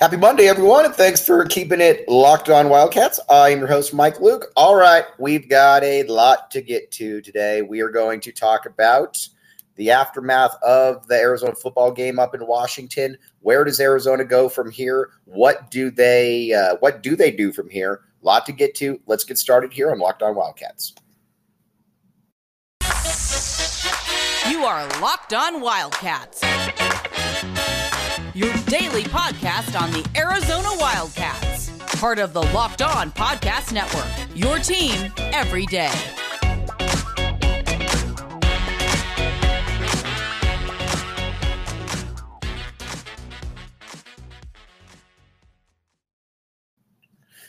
Happy Monday, everyone, and thanks for keeping it locked on Wildcats. I am your host, Mike Luke. All right, we've got a lot to get to today. We are going to talk about the aftermath of the Arizona football game up in Washington. Where does Arizona go from here? What do they uh, What do they do from here? A lot to get to. Let's get started here on Locked On Wildcats. You are Locked On Wildcats your daily podcast on the Arizona Wildcats. Part of the Locked On Podcast Network, your team every day.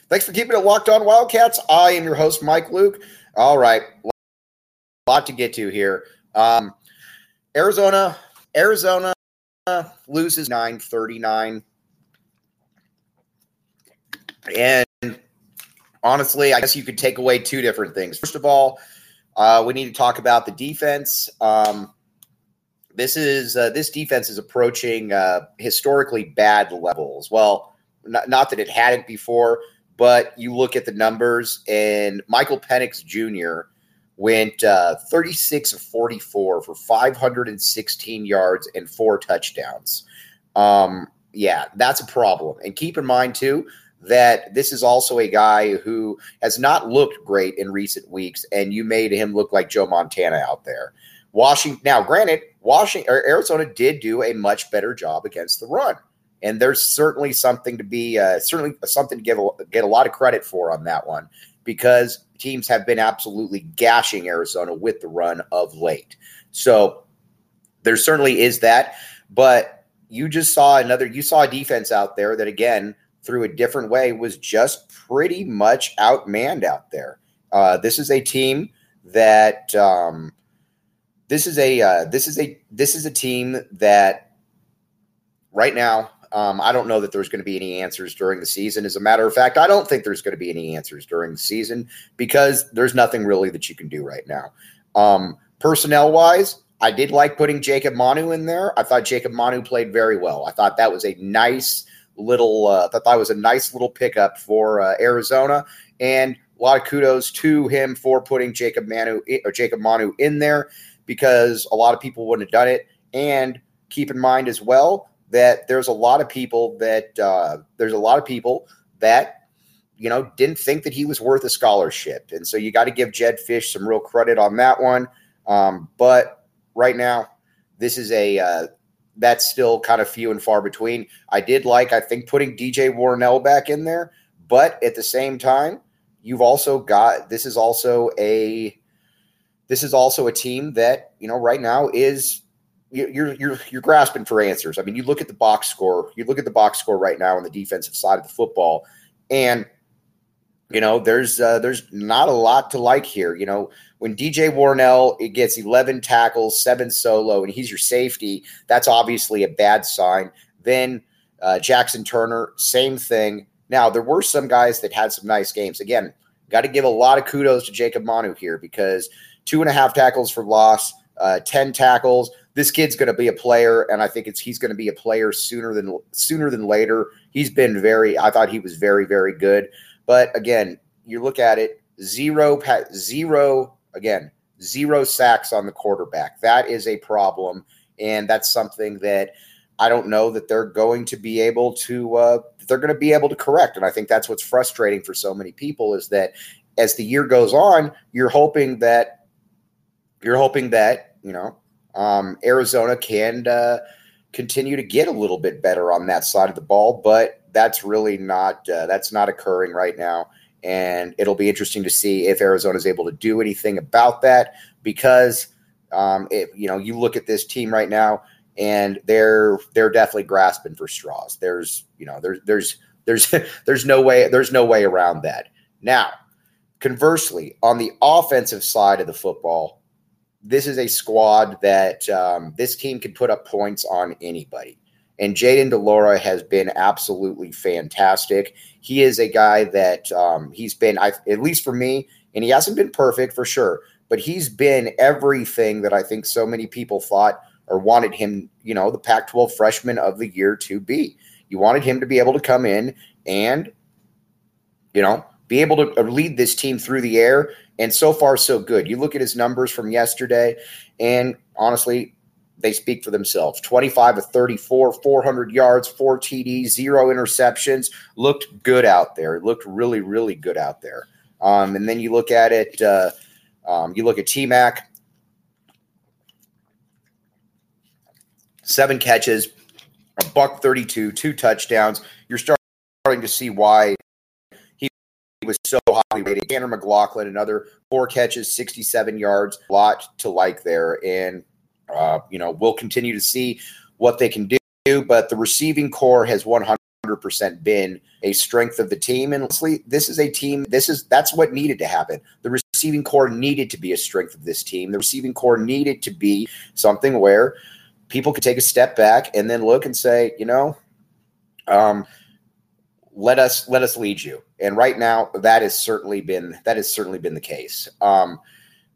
Thanks for keeping it locked on Wildcats. I am your host, Mike Luke. All right, a lot to get to here. Um, Arizona, Arizona loses 939. And honestly, I guess you could take away two different things. First of all, uh, we need to talk about the defense. Um, this is uh, this defense is approaching uh, historically bad levels. Well, not, not, that it hadn't before, but you look at the numbers, and Michael Penix Jr went uh, 36 of 44 for 516 yards and four touchdowns. Um, yeah, that's a problem. And keep in mind, too, that this is also a guy who has not looked great in recent weeks, and you made him look like Joe Montana out there. Washington, now, granted, Washington or Arizona did do a much better job against the run. And there's certainly something to be, uh, certainly something to give a, get a lot of credit for on that one because teams have been absolutely gashing Arizona with the run of late. So there certainly is that. But you just saw another, you saw a defense out there that, again, through a different way, was just pretty much outmanned out there. Uh, this is a team that, um, this is a, uh, this is a, this is a team that right now um, I don't know that there's going to be any answers during the season. As a matter of fact, I don't think there's going to be any answers during the season because there's nothing really that you can do right now. Um, personnel wise, I did like putting Jacob Manu in there. I thought Jacob Manu played very well. I thought that was a nice little. Uh, thought that was a nice little pickup for uh, Arizona, and a lot of kudos to him for putting Jacob Manu or Jacob Manu in there because a lot of people wouldn't have done it. And keep in mind as well that there's a lot of people that uh, there's a lot of people that you know didn't think that he was worth a scholarship, and so you got to give Jedd Fisch some real credit on that one. Um, but right now, this is a uh, that's still kind of few and far between. I did like I think putting DJ Warnell back in there, but at the same time, you've also got this is also a this is also a team that you know right now is you're you're you're grasping for answers. I mean, you look at the box score. You look at the box score right now on the defensive side of the football, and you know there's uh, there's not a lot to like here. You know, when DJ Warnell it gets 11 tackles, seven solo, and he's your safety, that's obviously a bad sign. Then uh, Jaxen Turner, same thing. Now there were some guys that had some nice games. Again, got to give a lot of kudos to Jacob Manu here because two and a half tackles for loss, uh, 10 tackles this kid's going to be a player, and I think it's he's going to be a player sooner than sooner than later. He's been very. I thought he was very very good, but again, you look at it zero zero again zero sacks on the quarterback. That is a problem, and that's something that I don't know that they're going to be able to. Uh, they're going to be able to correct, and I think that's what's frustrating for so many people is that as the year goes on, you're hoping that you're hoping that you know um, Arizona can uh, continue to get a little bit better on that side of the ball, but that's really not uh, that's not occurring right now. And it'll be interesting to see if Arizona is able to do anything about that because um, you know you look at this team right now and they're they're definitely grasping for straws. There's you know there's there's there's there's no way there's no way around that. Now, conversely, on the offensive side of the football, this is a squad that um, this team can put up points on anybody. And Jayden de Laura has been absolutely fantastic. He is a guy that um, he's been, I, at least for me, and he hasn't been perfect for sure, but he's been everything that I think so many people thought or wanted him, you know, the Pac 12 freshman of the year to be. You wanted him to be able to come in and, you know, be able to uh, lead this team through the air. And so far, so good. You look at his numbers from yesterday, and honestly, they speak for themselves 25 of 34, 400 yards, four TDs, zero interceptions. Looked good out there. It looked really, really good out there. Um, and then you look at it, uh, um, you look at T Mac, seven catches, a buck 32, two touchdowns. You're starting to see why was so highly rated. Tanner McLachlan, another four catches, 67 yards, a lot to like there. And, uh, you know, we'll continue to see what they can do. But the receiving corps has 100% been a strength of the team. And this is a team, this is that's what needed to happen. The receiving corps needed to be a strength of this team. The receiving corps needed to be something where people could take a step back and then look and say, you know, um, let us let us lead you. And right now, that has certainly been that has certainly been the case. Um,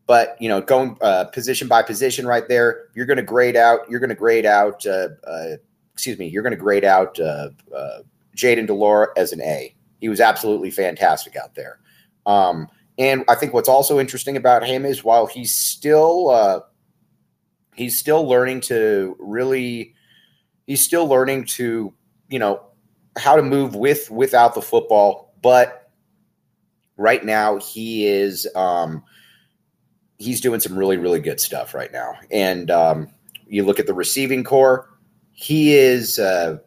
but you know, going uh, position by position, right there, you're going to grade out. You're going to grade out. Uh, uh, excuse me. You're going to grade out uh, uh, Jayden de as an A. He was absolutely fantastic out there. Um, and I think what's also interesting about him is while he's still uh, he's still learning to really he's still learning to you know how to move with without the football but right now he is um he's doing some really really good stuff right now and um you look at the receiving corps he is uh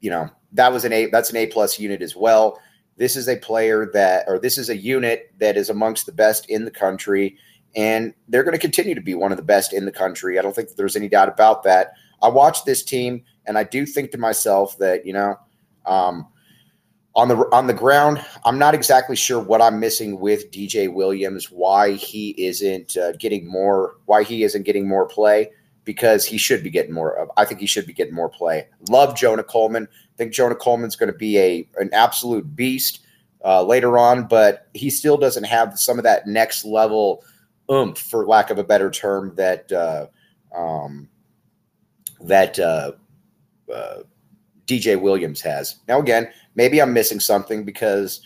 you know that was an a that's an a plus unit as well this is a player that or this is a unit that is amongst the best in the country and they're going to continue to be one of the best in the country. I don't think there's any doubt about that. I watch this team, and I do think to myself that you know, um, on the on the ground, I'm not exactly sure what I'm missing with DJ Williams. Why he isn't uh, getting more? Why he isn't getting more play? Because he should be getting more. Of, I think he should be getting more play. Love Jonah Coleman. think Jonah Coleman's going to be a an absolute beast uh, later on, but he still doesn't have some of that next level oomph, for lack of a better term, that uh, um, that uh, uh, DJ Williams has. Now, again, maybe I'm missing something because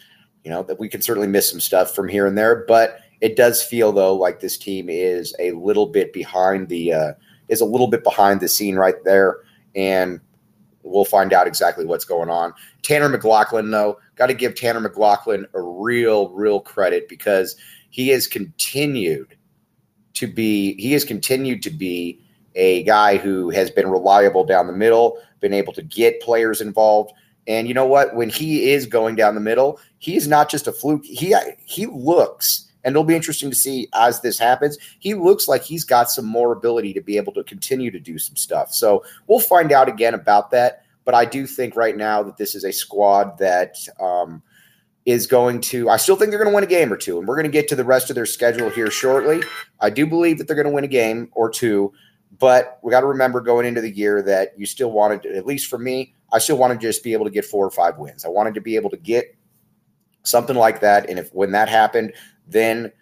you know that we can certainly miss some stuff from here and there, but it does feel though like this team is a little bit behind the uh, is a little bit behind the scene right there, and we'll find out exactly what's going on. Tanner McLachlan, though, got to give Tanner McLachlan a real, real credit because he has continued to be he has continued to be a guy who has been reliable down the middle, been able to get players involved. And you know what? When he is going down the middle, he is not just a fluke. He he looks, and it'll be interesting to see as this happens. He looks like he's got some more ability to be able to continue to do some stuff. So we'll find out again about that. But I do think right now that this is a squad that um, is going to, I still think they're going to win a game or two, and we're going to get to the rest of their schedule here shortly. I do believe that they're going to win a game or two, but we got to remember going into the year that you still wanted, to, at least for me, I still wanted to just be able to get four or five wins. I wanted to be able to get something like that. And if when that happened, then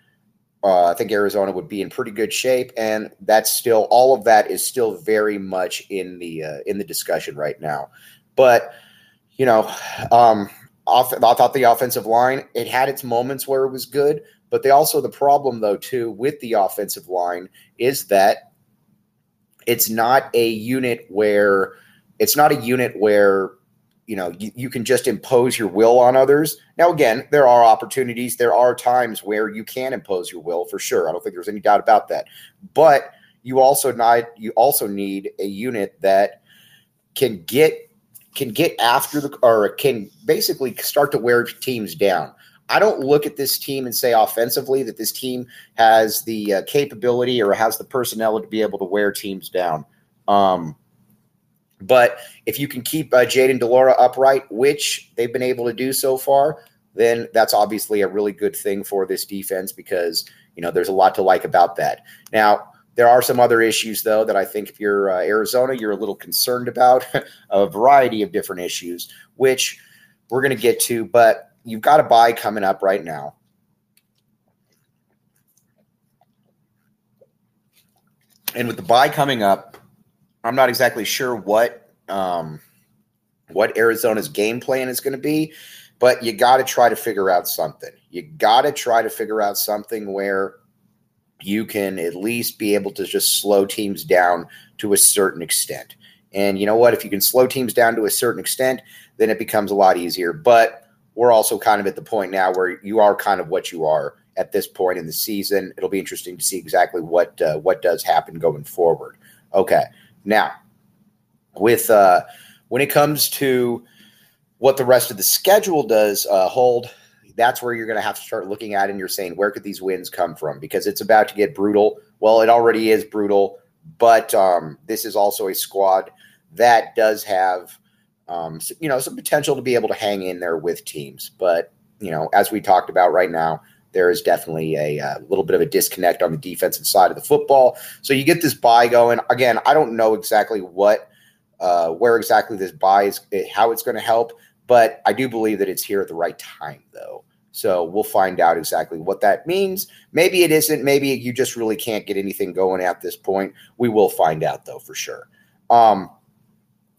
uh, I think Arizona would be in pretty good shape, and that's still all of that is still very much in the uh, in the discussion right now. But you know, um, off, I thought the offensive line, it had its moments where it was good, but they also, the problem though, too, with the offensive line is that it's not a unit where, it's not a unit where, you know, you, you can just impose your will on others. Now, again, there are opportunities, there are times where you can impose your will for sure. I don't think there's any doubt about that. But you also need, you also need a unit that can get can get after the or can basically start to wear teams down. I don't look at this team and say offensively that this team has the uh, capability or has the personnel to be able to wear teams down. Um, but if you can keep uh, Jayden de Laura upright, which they've been able to do so far, then that's obviously a really good thing for this defense because you know there's a lot to like about that. Now, there are some other issues, though, that I think if you're uh, Arizona, you're a little concerned about a variety of different issues, which we're going to get to. But you've got a bye coming up right now. And with the bye coming up, I'm not exactly sure what um, what Arizona's game plan is going to be, but you got to try to figure out something. You got to try to figure out something where you can at least be able to just slow teams down to a certain extent. And you know what? If you can slow teams down to a certain extent, then it becomes a lot easier. But we're also kind of at the point now where you are kind of what you are at this point in the season. It'll be interesting to see exactly what uh, what does happen going forward. Okay, now with uh, when it comes to what the rest of the schedule does uh, hold, that's where you're going to have to start looking at and you're saying where could these wins come from because it's about to get brutal. Well, it already is brutal, but um, this is also a squad that does have um, you know some potential to be able to hang in there with teams. But you know, as we talked about right now, there is definitely a, a, uh, little bit of a disconnect on the defensive side of the football. So you get this bye going. Again, I don't know exactly what uh, where exactly this bye is, how it's going to help, but I do believe that it's here at the right time, though. So we'll find out exactly what that means. Maybe it isn't. Maybe you just really can't get anything going at this point. We will find out, though, for sure. Um,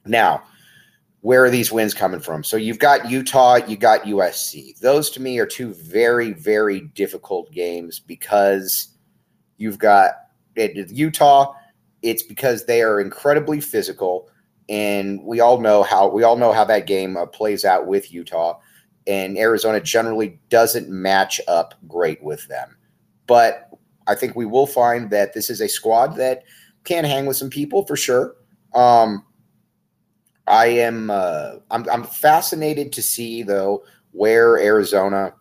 now, where are these wins coming from? So you've got Utah, you got USC. Those to me are two very, very difficult games because you've got Utah. It's because they are incredibly physical, and we all know how we all know how that game uh, plays out with Utah. And Arizona generally doesn't match up great with them, but I think we will find that this is a squad that can hang with some people for sure. Um, I am uh, I'm I'm fascinated to see though where Arizona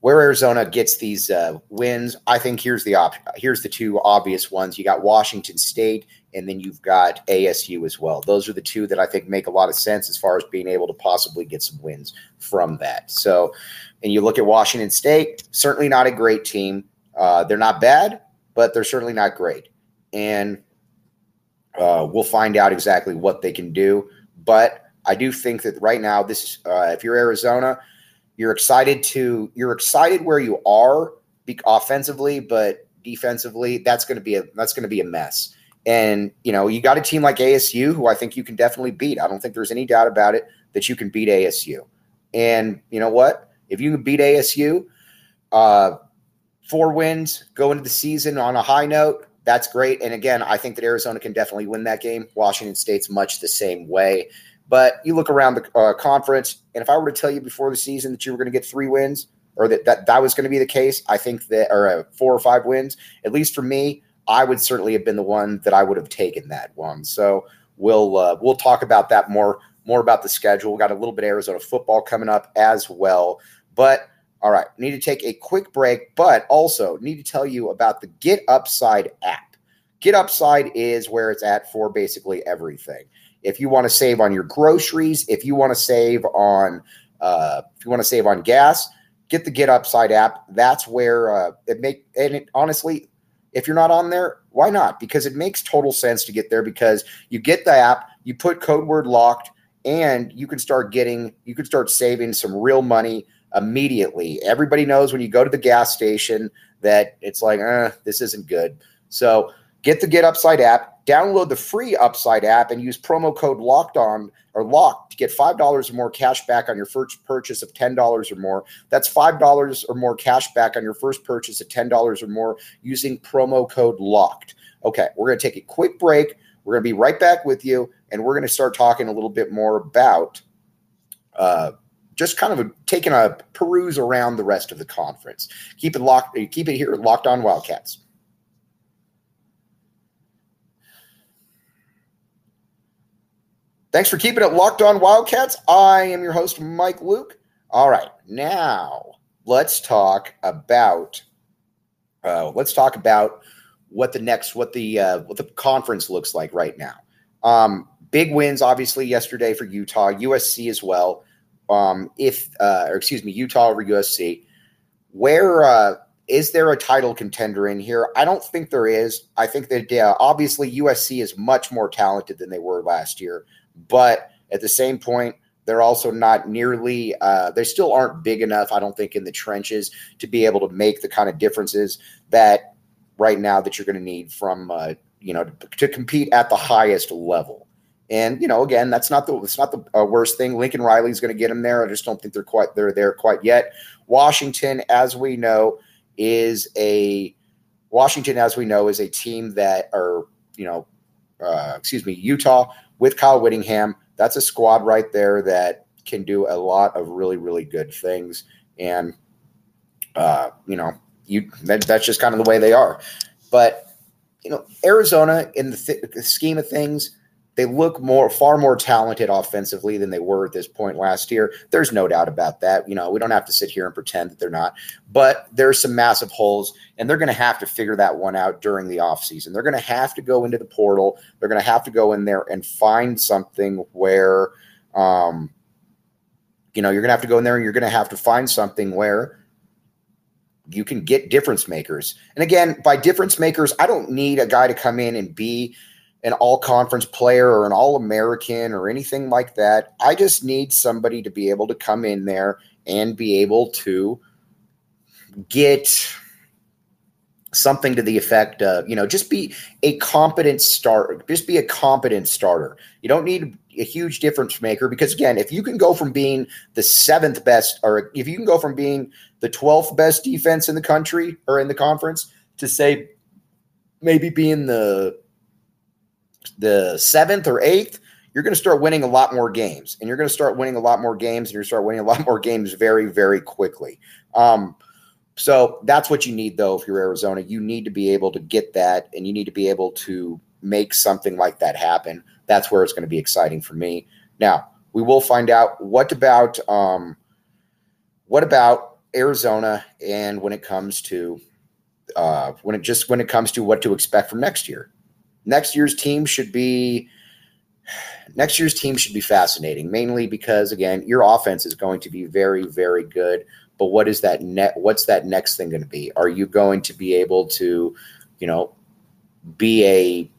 where Arizona gets these uh, wins. I think here's the op- here's the two obvious ones. You got Washington State and then you've got ASU as well. Those are the two that I think make a lot of sense as far as being able to possibly get some wins from that. So, and you look at Washington State, certainly not a great team. Uh, they're not bad, but they're certainly not great. And uh, we'll find out exactly what they can do. But I do think that right now, this is uh, if you're Arizona, you're excited to you're excited where you are offensively, but defensively, that's going to be a that's going to be a mess. And you know, you got a team like ASU, who I think you can definitely beat. I don't think there's any doubt about it that you can beat ASU. And you know what? If you can beat ASU, uh, four wins, go into the season on a high note that's great. And again, I think that Arizona can definitely win that game. Washington State's much the same way. But you look around the uh, conference, and if I were to tell you before the season that you were going to get three wins, or that that, that was going to be the case, I think that, or uh, four or five wins, at least for me, I would certainly have been the one that I would have taken that one. So we'll uh, we'll talk about that more more about the schedule. We got a little bit of Arizona football coming up as well, but all right, need to take a quick break, but also need to tell you about the Get Upside app. Get Upside is where it's at for basically everything. If you want to save on your groceries, if you want to save on uh, if you want to save on gas, get the Get Upside app. That's where uh, it make and it, honestly, if you're not on there, why not? Because it makes total sense to get there because you get the app, you put code word locked, and you can start getting you can start saving some real money immediately. Everybody knows when you go to the gas station that it's like, eh, this isn't good. So get the Get Upside app, download the free Upside app, and use promo code Locked On or Locked to get five dollars or more cash back on your first purchase of ten dollars or more. That's five dollars or more cash back on your first purchase of ten dollars or more using promo code Locked. Okay, we're going to take a quick break. We're going to be right back with you, and we're going to start talking a little bit more about. Uh, just kind of taking a peruse around the rest of the conference. Keep it locked. Keep it here, locked on Wildcats. Thanks for keeping it locked on Wildcats. I am your host, Mike Luke. All right, now let's talk about uh, let's talk about what the next what the uh, what the conference looks like right now. Um, big wins, obviously, yesterday for Utah, USC as well um, if uh, or excuse me, Utah over USC. Where uh, is there a title contender in here? I don't think there is. I think that uh, obviously USC is much more talented than they were last year, but at the same point, they're also not nearly. Uh, they still aren't big enough. I don't think in the trenches to be able to make the kind of differences that right now that you're going to need from uh, you know to, to compete at the highest level. And you know, again, that's not the it's not the uh, worst thing. Lincoln Riley's going to get him there. I just don't think they're quite they're there quite yet. Washington, as we know, is a Washington, as we know, is a team that are you know, uh, excuse me, Utah with Kyle Whittingham. That's a squad right there that can do a lot of really really good things. And uh, you know, you that, that's just kind of the way they are. But you know, Arizona in the, th- the scheme of things they look more, far more talented offensively than they were at this point last year. There's no doubt about that. You know, we don't have to sit here and pretend that they're not, but there's some massive holes, and they're going to have to figure that one out during the offseason. They're going to have to go into the portal. They're going to have to go in there and find something where, um, you know, you're going to have to go in there and you're going to have to find something where you can get difference makers. And again, by difference makers, I don't need a guy to come in and be an all conference player or an all American or anything like that. I just need somebody to be able to come in there and be able to get something to the effect of, you know, just be a competent starter, just be a competent starter. You don't need a huge difference maker because, again, if you can go from being the seventh best, or if you can go from being the 12th best defense in the country or in the conference to say maybe being the the seventh or eighth, you're going to start winning a lot more games, and you're going to start winning a lot more games, and you're start winning a lot more games very, very quickly. Um, so that's what you need, though. If you're Arizona, you need to be able to get that, and you need to be able to make something like that happen. That's where it's going to be exciting for me. Now we will find out what about um, what about Arizona, and when it comes to uh, when it just when it comes to what to expect from next year next year's team should be next year's team should be fascinating mainly because again your offense is going to be very very good. But what is that net what's that next thing going to be? Are you going to be able to you know be a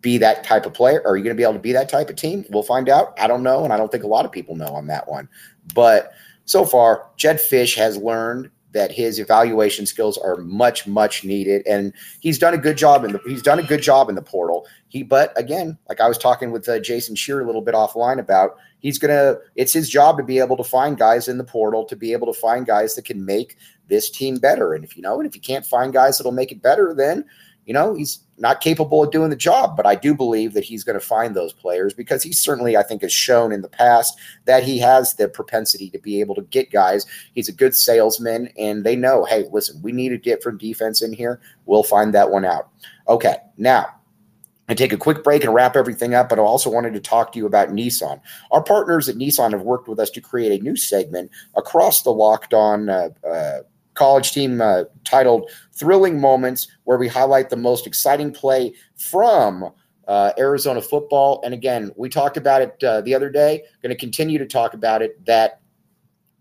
be that type of player? Are you going to be able to be that type of team? We'll find out. I don't know and i don't think a lot of people know on that one. But so far Jedd Fisch has learned that his evaluation skills are much much needed. And he's done a good job in the he's done a good job in the portal. He but again like i was talking with uh, Jason Scheer a little bit offline about he's gonna it's his job to be able to find guys in the portal to be able to find guys that can make this team better. And if you know and if you can't find guys that'll make it better then you know, he's not capable of doing the job, but I do believe that he's going to find those players because he certainly, I think, has shown in the past that he has the propensity to be able to get guys. He's a good salesman, and they know, hey, listen, we need a different defense in here. We'll find that one out. Okay, now I take a quick break and wrap everything up, but I also wanted to talk to you about Nissan. Our partners at Nissan have worked with us to create a new segment across the Locked On uh, uh, college team uh, titled Thrilling Moments, where we highlight the most exciting play from uh, Arizona football. And again, we talked about it uh, the other day, going to continue to talk about it that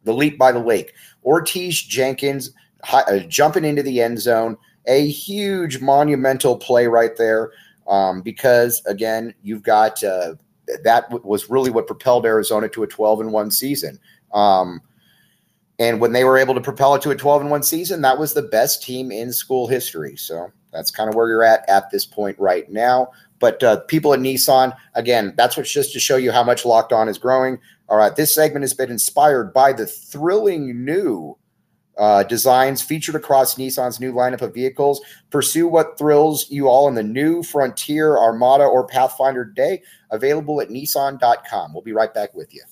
the leap by the lake. Ortege Jenkins uh, jumping into the end zone, a huge monumental play right there. Um, because again, you've got uh, that was really what propelled Arizona to a 12 and 1 season. Um, and when they were able to propel it to a 12 and 1 season, that was the best team in school history. So that's kind of where you're at at this point right now. But uh, people at Nissan, again, that's what's just to show you how much Locked On is growing. All right, this segment has been inspired by the thrilling new uh, designs featured across Nissan's new lineup of vehicles. Pursue what thrills you all in the new Frontier, Armada, or Pathfinder today. Available at Nissan.com. We'll be right back with you.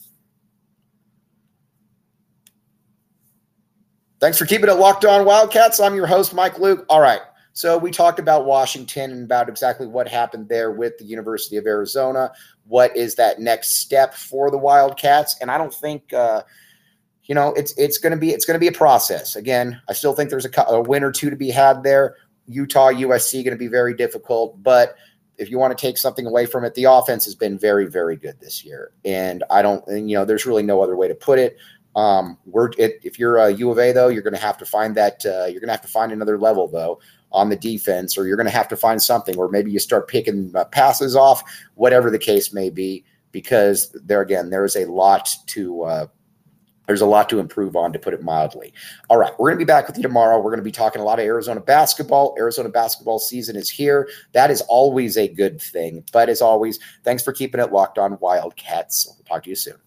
Thanks for keeping it locked on Wildcats. I'm your host, Mike Luke. All right. So we talked about Washington and about exactly what happened there with the University of Arizona. What is that next step for the Wildcats? And I don't think, uh, you know, it's it's going to be it's going to be a process. Again, I still think there's a, a win or two to be had there. Utah, USC going to be very difficult, but if you want to take something away from it, the offense has been very, very good this year. And I don't, and, you know, there's really no other way to put it. Um, we're it, if you're a U of A though, you're going to have to find that uh, you're going to have to find another level though on the defense, or you're going to have to find something, or maybe you start picking uh, passes off, whatever the case may be, because there again there is a lot to uh, there's a lot to improve on, to put it mildly. All right, we're going to be back with you tomorrow. We're going to be talking a lot of Arizona basketball. Arizona basketball season is here. That is always a good thing. But as always, thanks for keeping it locked on Wildcats. We'll talk to you soon.